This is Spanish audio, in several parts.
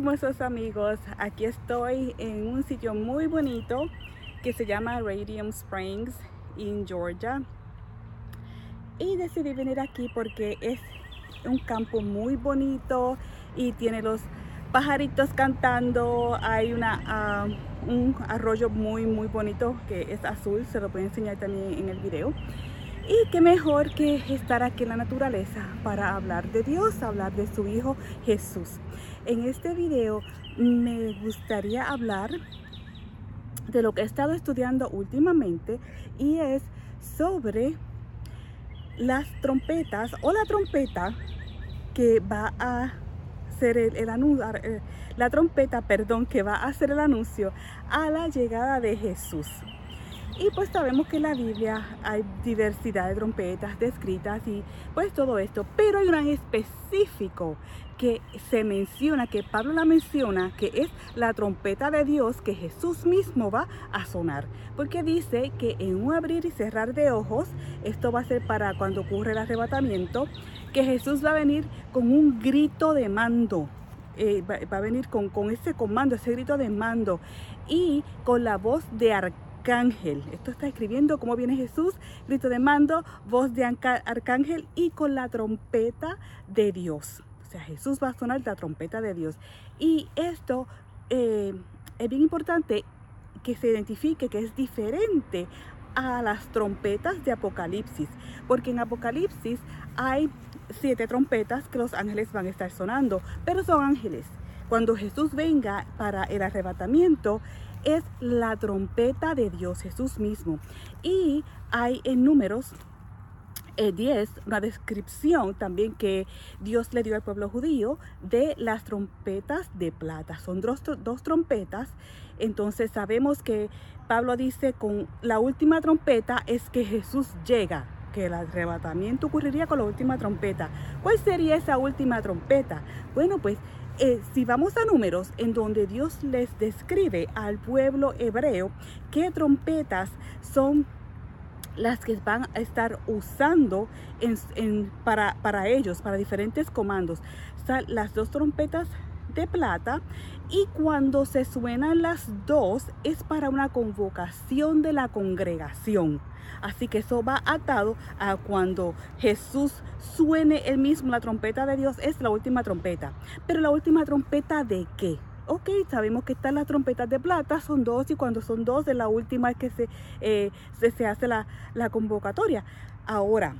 hermosos amigos, aquí estoy en un sitio muy bonito que se llama Radium Springs en Georgia. Y decidí venir aquí porque es un campo muy bonito y tiene los pajaritos cantando, hay una, ah, un arroyo muy muy bonito que es azul, se lo a enseñar también en el video y qué mejor que estar aquí en la naturaleza para hablar de Dios, hablar de su Hijo Jesús. En este video me gustaría hablar de lo que he estado estudiando últimamente y es sobre las trompetas o la trompeta que va a ser el, anuncio, eh, la trompeta, perdón, que va a hacer el anuncio a la llegada de Jesús. Y pues sabemos que en la Biblia hay diversidad de trompetas descritas y pues todo esto, pero hay una en específico que se menciona, que Pablo la menciona, que es la trompeta de Dios que Jesús mismo va a sonar. Porque dice que en un abrir y cerrar de ojos, esto va a ser para cuando ocurre el arrebatamiento, que Jesús va a venir con un grito de mando. Eh, va, a venir con, con ese comando, ese grito de mando y con la voz de arcángel arcángel. Esto está escribiendo cómo viene Jesús, grito de mando, voz de arcángel y con la trompeta de Dios. O sea, Jesús va a sonar la trompeta de Dios. Y esto eh, es bien importante que se identifique que es diferente a las trompetas de Apocalipsis, porque en Apocalipsis hay siete trompetas que los ángeles van a estar sonando, pero son ángeles. Cuando Jesús venga para el arrebatamiento, es la trompeta de Dios, Jesús mismo. Y hay en números 10 eh, una descripción también que Dios le dio al pueblo judío de las trompetas de plata. Son dos, dos trompetas. Entonces sabemos que Pablo dice con la última trompeta es que Jesús llega que el arrebatamiento ocurriría con la última trompeta. ¿Cuál sería esa última trompeta? Bueno, pues eh, si vamos a números en donde Dios les describe al pueblo hebreo qué trompetas son las que van a estar usando para, para ellos, para diferentes comandos. las dos trompetas de plata y cuando se suenan las dos es para una convocación de la congregación. Así que eso va atado a cuando Jesús suene el mismo la trompeta de Dios, es la última trompeta. Pero la última trompeta de qué? ok, sabemos que están las trompetas de plata, son dos y cuando son dos de la última es que se, eh, se, hace la, la, convocatoria. Ahora,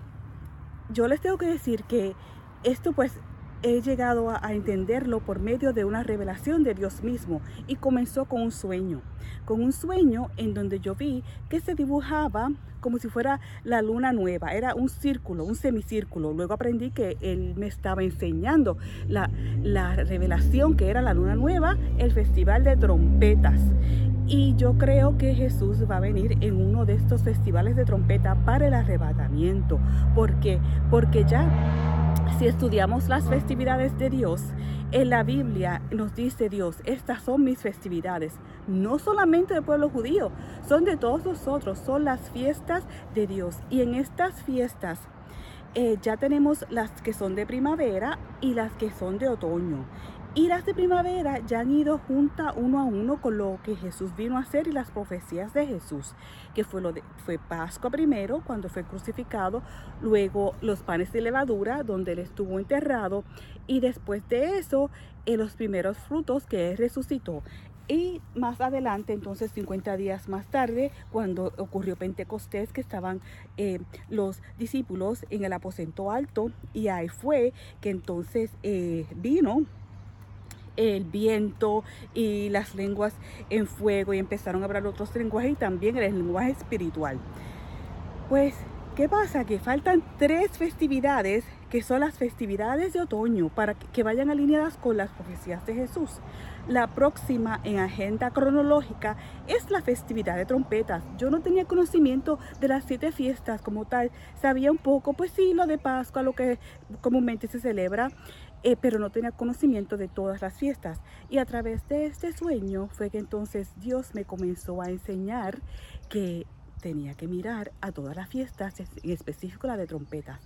yo les tengo que decir que esto pues he llegado a, entenderlo por medio de una revelación de Dios mismo y comenzó con un sueño, con un sueño en donde yo vi que se dibujaba como si fuera la luna nueva, era un círculo, un semicírculo. Luego aprendí que él me estaba enseñando la, la revelación que era la luna nueva, el festival de trompetas. Y yo creo que Jesús va a venir en uno de estos festivales de trompeta para el arrebatamiento. ¿Por qué? Porque ya si estudiamos las festividades de Dios, en la Biblia nos dice Dios, estas son mis festividades, no solamente del pueblo judío, son de todos nosotros, son las fiestas de Dios. Y en estas fiestas eh, ya tenemos las que son de primavera y las que son de otoño. Y las de primavera ya han ido junta uno a uno con lo que Jesús vino a hacer y las profecías de Jesús, que fue, lo de, fue Pascua primero, cuando fue crucificado, luego los panes de levadura, donde él estuvo enterrado, y después de eso, en los primeros frutos que él resucitó. Y más adelante, entonces 50 días más tarde, cuando ocurrió Pentecostés, que estaban eh, los discípulos en el aposento alto, y ahí fue que entonces eh, vino el viento y las lenguas en fuego y empezaron a hablar otros lenguajes y también el lenguaje espiritual. Pues, ¿qué pasa? Que faltan tres festividades que son las festividades de otoño para que vayan alineadas con las profecías de Jesús. La próxima en agenda cronológica es la festividad de trompetas. Yo no tenía conocimiento de las siete fiestas como tal. Sabía un poco, pues sí, lo de Pascua, lo que comúnmente se celebra eh, pero no tenía conocimiento de todas las fiestas. Y a través de este sueño fue que entonces Dios me comenzó a enseñar que tenía que mirar a todas las fiestas, en específico la de trompetas.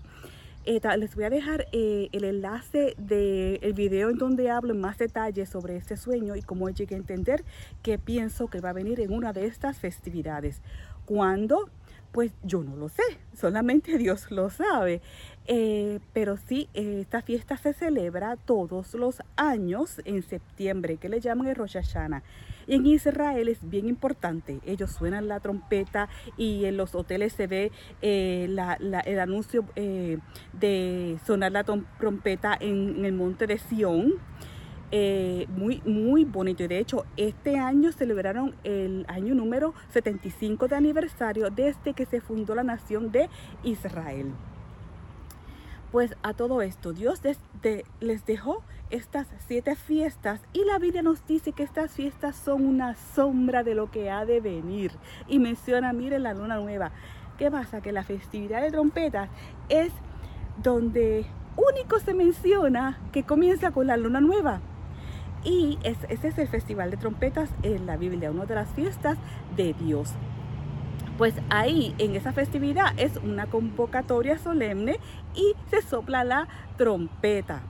Eh, les voy a dejar eh, el enlace del video en donde hablo en más detalle sobre este sueño y cómo llegué a entender que pienso que va a venir en una de estas festividades. ¿Cuándo? Pues yo no lo sé, solamente Dios lo sabe. Eh, pero sí, esta fiesta se celebra todos los años en septiembre, que le llaman el Rosh Hashanah. Y en Israel es bien importante. Ellos suenan la trompeta y en los hoteles se ve eh, el anuncio eh, de sonar la trompeta en, el monte de Sión. Eh, muy, muy bonito. Y de hecho, este año celebraron el año número 75 de aniversario desde que se fundó la nación de Israel. Pues a todo esto, Dios les dejó estas siete fiestas y la Biblia nos dice que estas fiestas son una sombra de lo que ha de venir. Y menciona, miren la luna nueva. ¿Qué pasa? Que la festividad de trompetas es donde único se menciona que comienza con la luna nueva. Y ese es el festival de trompetas en la Biblia, una de las fiestas de Dios pues ahí en esa festividad es una convocatoria solemne y se sopla la trompeta.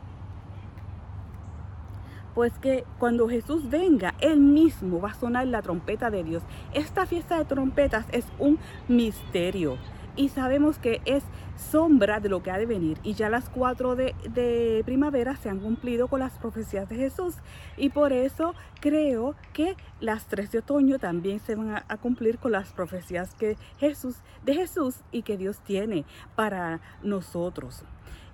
Pues que cuando Jesús venga, Él mismo va a sonar la trompeta de Dios. Esta fiesta de trompetas es un misterio y sabemos que es sombra de lo que ha de venir. Y ya las cuatro de, primavera se han cumplido con las profecías de Jesús. Y por eso creo que las tres de otoño también se van a, a, cumplir con las profecías que Jesús, de Jesús y que Dios tiene para nosotros.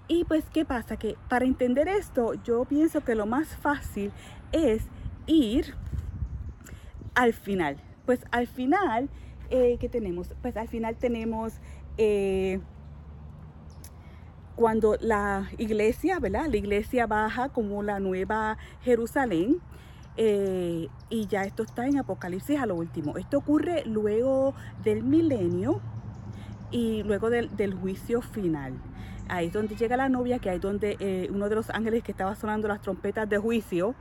Y pues, ¿qué pasa? Que para entender esto, yo pienso que lo más fácil es ir al final. Pues al final eh, ¿qué tenemos? Pues al final tenemos eh, cuando la iglesia, ¿verdad? La iglesia baja como la nueva Jerusalén. Eh, y ya esto está en Apocalipsis a lo último. Esto ocurre luego del milenio y luego del, juicio final. Ahí es donde llega la novia, que ahí es donde uno de los ángeles que estaba sonando las trompetas de juicio,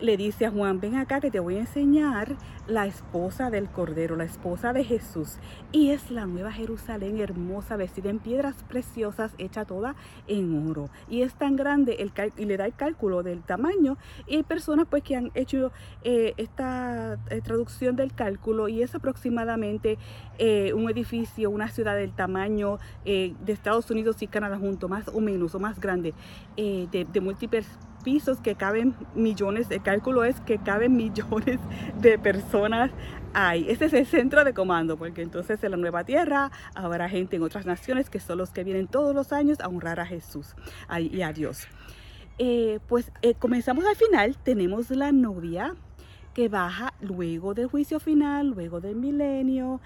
le dice a Juan, ven acá que te voy a enseñar la esposa del Cordero, la esposa de Jesús. Y es la nueva Jerusalén hermosa, vestida en piedras preciosas, hecha toda en oro. Y es tan grande el y le da el cálculo del tamaño. Y hay personas pues que han hecho eh, esta eh, traducción del cálculo y es aproximadamente eh, un edificio, una ciudad del tamaño de Estados Unidos y Canadá junto, más o menos, o más grande, de, de múltiples pisos que caben millones, el cálculo es que caben millones de personas ahí. Ese es el centro de comando, porque entonces en la nueva tierra habrá gente en otras naciones que son los que vienen todos los años a honrar a Jesús y a Dios. Eh, pues eh, comenzamos al final, tenemos la novia que baja luego del juicio final, luego del milenio,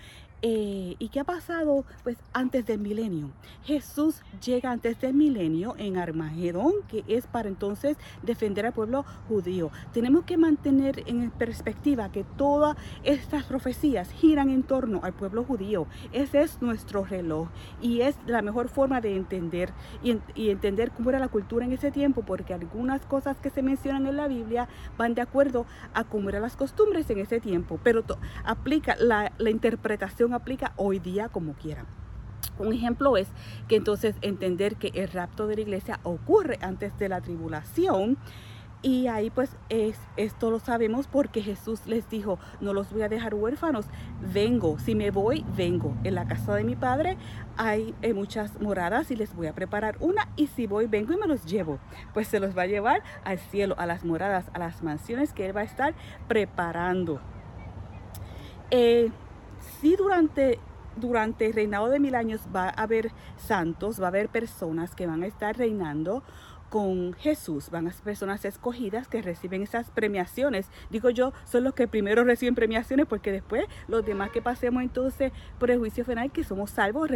eh, ¿Y qué ha pasado? Pues antes del milenio. Jesús llega antes del milenio en Armagedón, que es para entonces defender al pueblo judío. Tenemos que mantener en perspectiva que todas estas profecías giran en torno al pueblo judío. Ese es nuestro reloj y es la mejor forma de entender y, entender cómo era la cultura en ese tiempo, porque algunas cosas que se mencionan en la Biblia van de acuerdo a cómo eran las costumbres en ese tiempo, pero aplica la interpretación aplica hoy día como quiera. Un ejemplo es que entonces entender que el rapto de la iglesia ocurre antes de la tribulación. Y ahí pues es, esto lo sabemos porque Jesús les dijo, no los voy a dejar huérfanos, vengo, si me voy, vengo. En la casa de mi padre hay eh, muchas moradas y les voy a preparar una y si voy, vengo y me los llevo. Pues se los va a llevar al cielo, a las moradas, a las mansiones que Él va a estar preparando. Eh, si durante, durante el reinado de mil años va a haber santos, va a haber personas que van a estar reinando con Jesús, van a ser personas escogidas que reciben esas premiaciones. Digo yo, son los que primero reciben premiaciones porque después los demás que pasemos entonces por el juicio final, que somos salvos,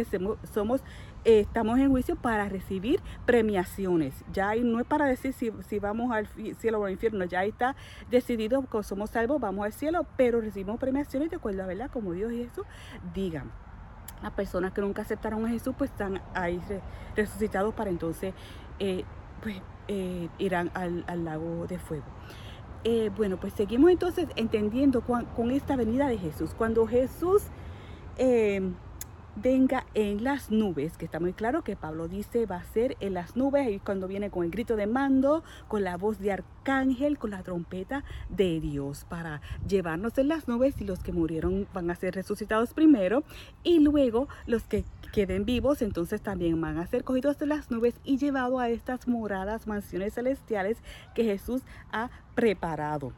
somos, eh, estamos en juicio para recibir premiaciones. Ya no es para decir si, vamos al cielo o al infierno, ya está decidido que somos salvos, vamos al cielo, pero recibimos premiaciones de acuerdo a verdad, como Dios y Jesús digan las personas que nunca aceptaron a Jesús pues están ahí resucitados para entonces eh, pues eh, irán al, lago de fuego. Eh, bueno, pues seguimos entonces entendiendo con, esta venida de Jesús. Cuando Jesús eh, venga en las nubes, que está muy claro que Pablo dice va a ser en las nubes, y cuando viene con el grito de mando, con la voz de arcángel, con la trompeta de Dios, para llevarnos en las nubes y los que murieron van a ser resucitados primero, y luego los que queden vivos, entonces también van a ser cogidos de las nubes y llevados a estas moradas, mansiones celestiales que Jesús ha preparado.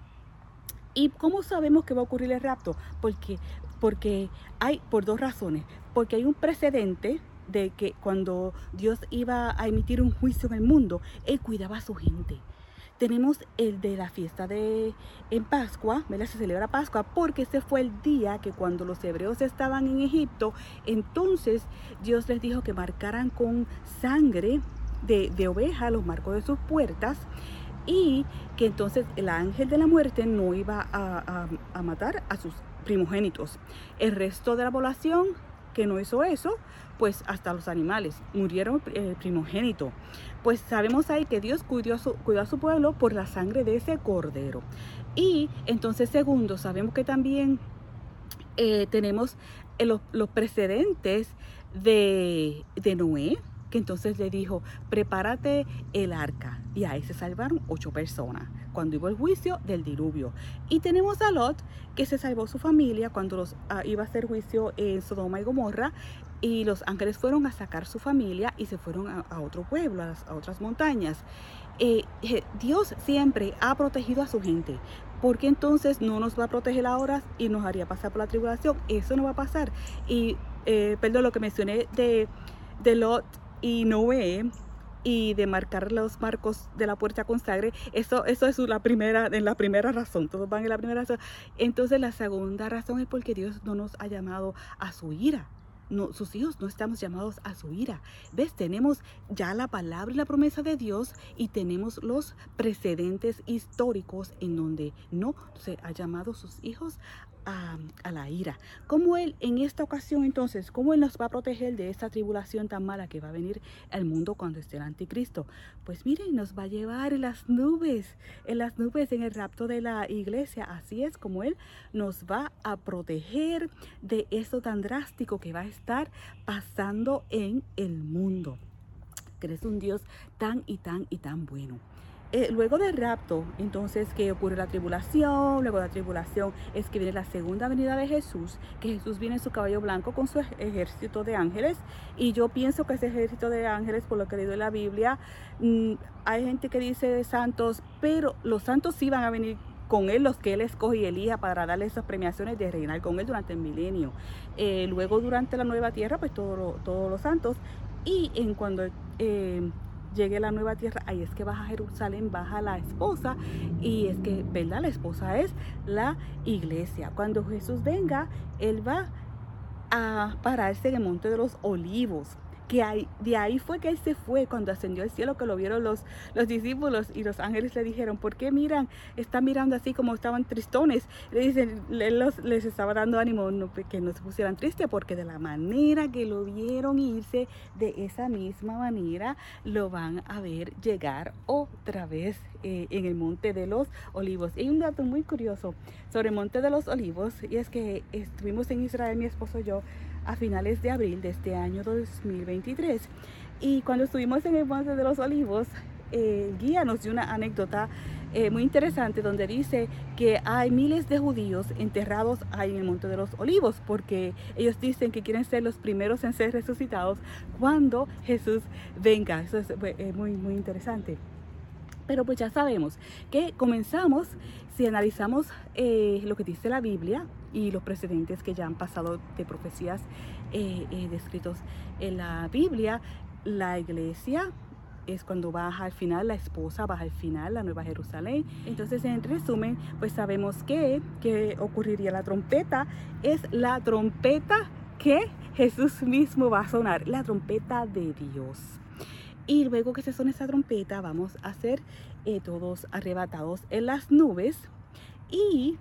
¿Y cómo sabemos que va a ocurrir el rapto? Porque, porque hay, por dos razones. Porque hay un precedente de que cuando Dios iba a emitir un juicio en el mundo, Él cuidaba a su gente. Tenemos el de la fiesta de en Pascua, ¿verdad? Se celebra Pascua porque ese fue el día que cuando los hebreos estaban en Egipto, entonces Dios les dijo que marcaran con sangre de, de oveja los marcos de sus puertas y que entonces el ángel de la muerte no iba a, matar a sus primogénitos. El resto de la población que no hizo eso, pues hasta los animales murieron el primogénito. Pues sabemos ahí que Dios cuidó a, su, cuidó a su pueblo por la sangre de ese cordero. Y entonces, segundo, sabemos que también eh, tenemos eh, los, los, precedentes de, de Noé, que entonces le dijo, prepárate el arca. Y ahí se salvaron ocho personas cuando hubo el juicio del diluvio. Y tenemos a Lot, que se salvó su familia cuando los, ah, iba a hacer juicio en Sodoma y Gomorra. Y los ángeles fueron a sacar su familia y se fueron a, otro pueblo, a, otras montañas. Eh, Dios siempre ha protegido a su gente. ¿Por qué entonces no nos va a proteger ahora y nos haría pasar por la tribulación? Eso no va a pasar. Y, eh, perdón, lo que mencioné de, de Lot y Noé y de marcar los marcos de la puerta con sangre, eso, eso es la primera, la primera razón, todos van en la primera razón. Entonces la segunda razón es porque Dios no nos ha llamado a su ira. No, sus hijos no estamos llamados a su ira. ¿Ves? Tenemos ya la palabra y la promesa de Dios y tenemos los precedentes históricos en donde no se ha llamado sus hijos a, la ira. ¿Cómo Él en esta ocasión entonces, cómo Él nos va a proteger de esta tribulación tan mala que va a venir al mundo cuando esté el anticristo? Pues miren, nos va a llevar en las nubes, en las nubes en el rapto de la iglesia. Así es como Él nos va a proteger de eso tan drástico que va a estar pasando en el mundo. Que eres un Dios tan y tan y tan bueno. Eh, luego del rapto, entonces que ocurre la tribulación, luego de la tribulación es que viene la segunda venida de Jesús, que Jesús viene en su caballo blanco con su ejército de ángeles, y yo pienso que ese ejército de ángeles, por lo que leído en la Biblia, mm, hay gente que dice de santos, pero los santos sí van a venir con él, los que él escoge y elija para darle esas premiaciones de reinar con él durante el milenio. Eh, luego durante la nueva tierra, pues todos los santos, y en cuando... Eh, llegue la nueva tierra, ahí es que baja Jerusalén, baja la esposa y es que, ¿verdad? La esposa es la iglesia. Cuando Jesús venga, Él va a pararse en el monte de los olivos que de ahí fue que él se fue cuando ascendió al cielo, que lo vieron los, los discípulos y los ángeles le dijeron, ¿por qué miran? Están mirando así como estaban tristones. Le dicen, les estaba dando ánimo que no se pusieran tristes, porque de la manera que lo vieron irse, de esa misma manera lo van a ver llegar otra vez eh, en el Monte de los Olivos. Y un dato muy curioso sobre el Monte de los Olivos, y es que estuvimos en Israel, mi esposo y yo, a finales de abril de este año 2023. Y cuando estuvimos en el Monte de los Olivos, el guía nos dio una anécdota eh, muy interesante donde dice que hay miles de judíos enterrados ahí en el Monte de los Olivos porque ellos dicen que quieren ser los primeros en ser resucitados cuando Jesús venga. Eso es eh, muy, muy interesante. Pero pues ya sabemos que comenzamos, si analizamos eh, lo que dice la Biblia y los precedentes que ya han pasado de profecías eh, eh, descritos en la Biblia, la iglesia es cuando baja al final, la esposa baja al final, la Nueva Jerusalén. Entonces, en resumen, pues sabemos que, que ocurriría la trompeta, es la trompeta que Jesús mismo va a sonar, la trompeta de Dios. Y luego que se suene esa trompeta, vamos a ser eh, todos arrebatados en las nubes. Y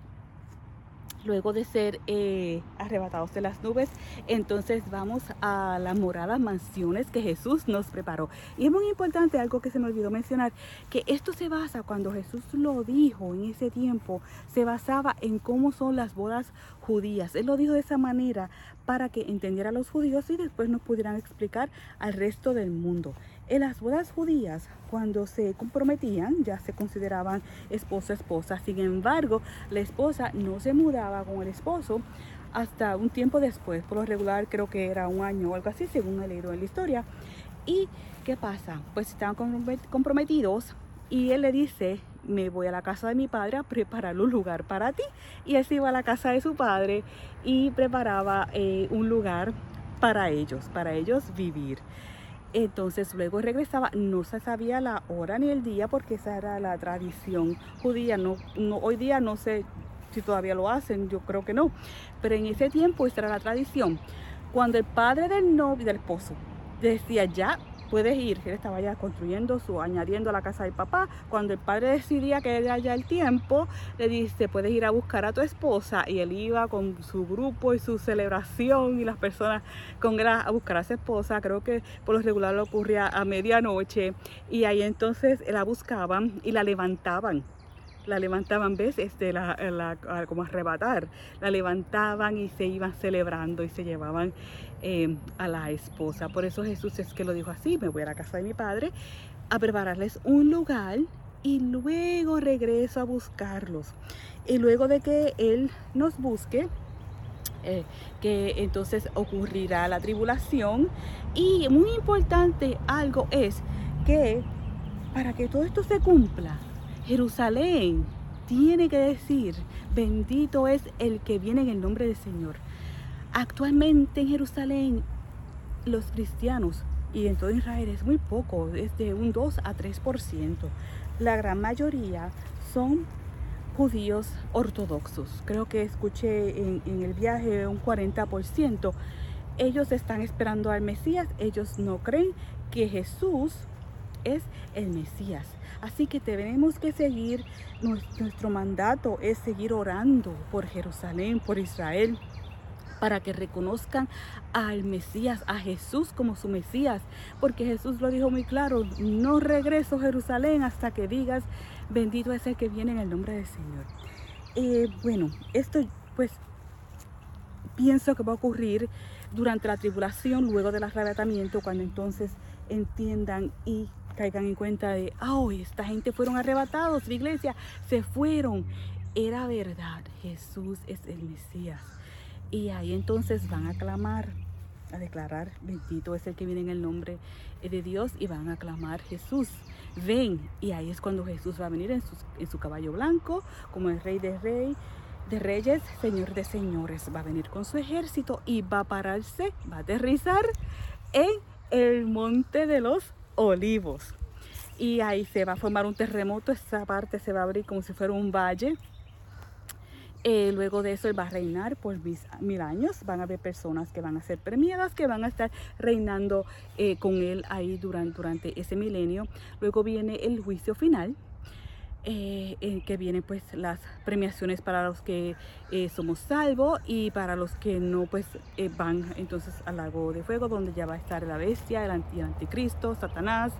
luego de ser eh, arrebatados de las nubes, entonces vamos a las moradas mansiones que Jesús nos preparó. Y es muy importante algo que se me olvidó mencionar, que esto se basa cuando Jesús lo dijo en ese tiempo, se basaba en cómo son las bodas judías. Él lo dijo de esa manera para que entendiera a los judíos y después nos pudieran explicar al resto del mundo. En las bodas judías, cuando se comprometían, ya se consideraban esposa esposa. Sin embargo, la esposa no se mudaba con el esposo hasta un tiempo después. Por lo regular, creo que era un año o algo así, según he leído en la historia. ¿Y qué pasa? Pues estaban comprometidos y él le dice, me voy a la casa de mi padre a preparar un lugar para ti. Y él se iba a la casa de su padre y preparaba eh, un lugar para ellos, para ellos vivir. Entonces luego regresaba, no se sabía la hora ni el día porque esa era la tradición judía. No, hoy día no sé si todavía lo hacen, yo creo que no. Pero en ese tiempo esa era la tradición. Cuando el padre del novio, del esposo, decía ya puedes ir. Él estaba ya construyendo su, añadiendo la casa del papá. Cuando el padre decidía que era ya el tiempo, le dice, puedes ir a buscar a tu esposa. Y él iba con su grupo y su celebración y las personas con a buscar a su esposa. Creo que por lo regular lo ocurría a medianoche. Y ahí entonces la buscaban y la levantaban la levantaban, ¿ves? Este, la, la, como arrebatar, la levantaban y se iban celebrando y se llevaban eh, a la esposa. Por eso Jesús es que lo dijo así, me voy a la casa de mi padre a prepararles un lugar y luego regreso a buscarlos. Y luego de que Él nos busque, eh, que entonces ocurrirá la tribulación. Y muy importante algo es que para que todo esto se cumpla, Jerusalén tiene que decir, bendito es el que viene en el nombre del Señor. Actualmente en Jerusalén los cristianos y en todo Israel es muy poco, es de un 2 a 3%. La gran mayoría son judíos ortodoxos. Creo que escuché en, en, el viaje un 40%. Ellos están esperando al Mesías, ellos no creen que Jesús es el Mesías. Así que tenemos que seguir, nuestro mandato es seguir orando por Jerusalén, por Israel, para que reconozcan al Mesías, a Jesús como su Mesías, porque Jesús lo dijo muy claro, no regreso a Jerusalén hasta que digas, bendito es el que viene en el nombre del Señor. Eh, bueno, esto pues pienso que va a ocurrir durante la tribulación, luego del arrebatamiento, cuando entonces entiendan y caigan en cuenta de, oh, esta gente fueron arrebatados, la iglesia, se fueron. Era verdad, Jesús es el Mesías. Y ahí entonces van a clamar, a declarar, bendito es el que viene en el nombre de Dios y van a clamar Jesús. Ven, y ahí es cuando Jesús va a venir en su, en su caballo blanco, como el rey de rey, de reyes, señor de señores. Va a venir con su ejército y va a pararse, va a aterrizar en el monte de los olivos. Y ahí se va a formar un terremoto, esa parte se va a abrir como si fuera un valle. Eh, luego de eso él va a reinar por mil años. Van a haber personas que van a ser premiadas, que van a estar reinando eh, con él ahí durante, durante ese milenio. Luego viene el juicio final, eh, que vienen pues las premiaciones para los que somos salvos y para los que no pues van entonces al lago de fuego donde ya va a estar la bestia, el, anticristo, Satanás.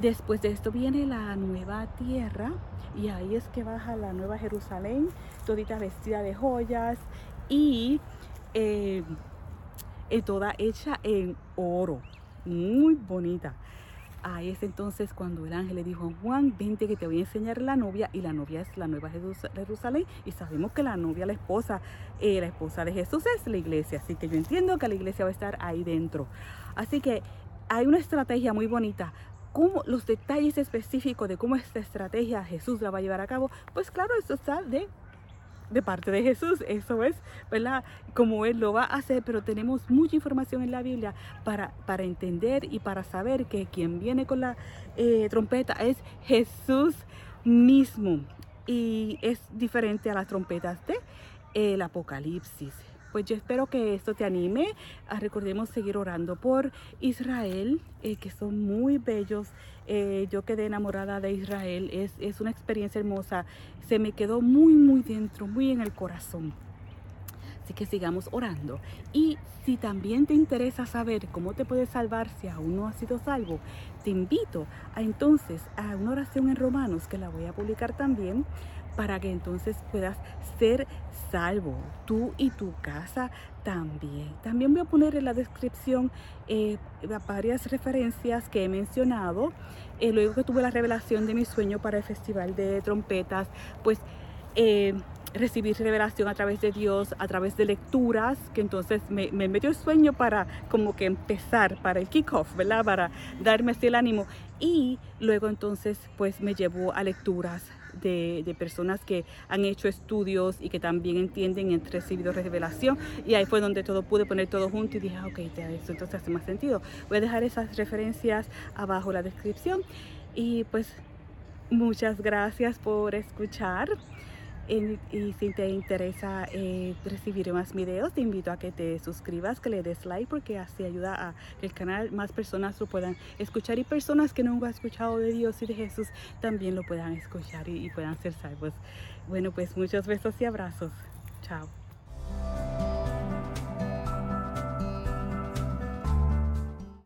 después de esto viene la nueva tierra y ahí es que baja la nueva Jerusalén, todita vestida de joyas y toda hecha en oro, muy bonita. Ahí es entonces cuando el ángel le dijo a Juan, vente que te voy a enseñar la novia y la novia es la nueva Jerusalén y sabemos que la novia, la esposa, eh, la esposa de Jesús es la iglesia, así que yo entiendo que la iglesia va a estar ahí dentro. Así que hay una estrategia muy bonita. ¿Cómo, los detalles específicos de cómo esta estrategia Jesús la va a llevar a cabo, pues claro, eso está de de parte de Jesús, eso es, ¿verdad? Como Él lo va a hacer, pero tenemos mucha información en la Biblia para, para entender y para saber que quien viene con la eh, trompeta es Jesús mismo y es diferente a las trompetas de el Apocalipsis. Pues yo espero que esto te anime. recordemos seguir orando por Israel, eh, que son muy bellos. Eh, yo quedé enamorada de Israel. Es, es una experiencia hermosa. Se me quedó muy, muy dentro, muy en el corazón Así que sigamos orando. Y si también te interesa saber cómo te puedes salvar si aún no has sido salvo, te invito a entonces a una oración en Romanos que la voy a publicar también para que entonces puedas ser salvo, tú y tu casa también. También voy a poner en la descripción eh, varias referencias que he mencionado. Eh, luego que tuve la revelación de mi sueño para el Festival de Trompetas, pues... Eh, recibir revelación a través de Dios, a través de lecturas, que entonces me, me metió el sueño para como que empezar, para el kickoff, ¿verdad? Para darme así el ánimo. Y luego entonces pues me llevó a lecturas de, personas que han hecho estudios y que también entienden y han recibido revelación. Y ahí fue donde todo pude poner todo junto y dije, ah, ok, ya eso entonces hace más sentido. Voy a dejar esas referencias abajo la descripción. Y pues muchas gracias por escuchar y si te interesa eh, recibir más videos, te invito a que te suscribas, que le des like, porque así ayuda a que el canal más personas lo puedan escuchar y personas que nunca han escuchado de Dios y de Jesús también lo puedan escuchar y, y puedan ser salvos. Bueno, pues muchos besos y abrazos. Chao.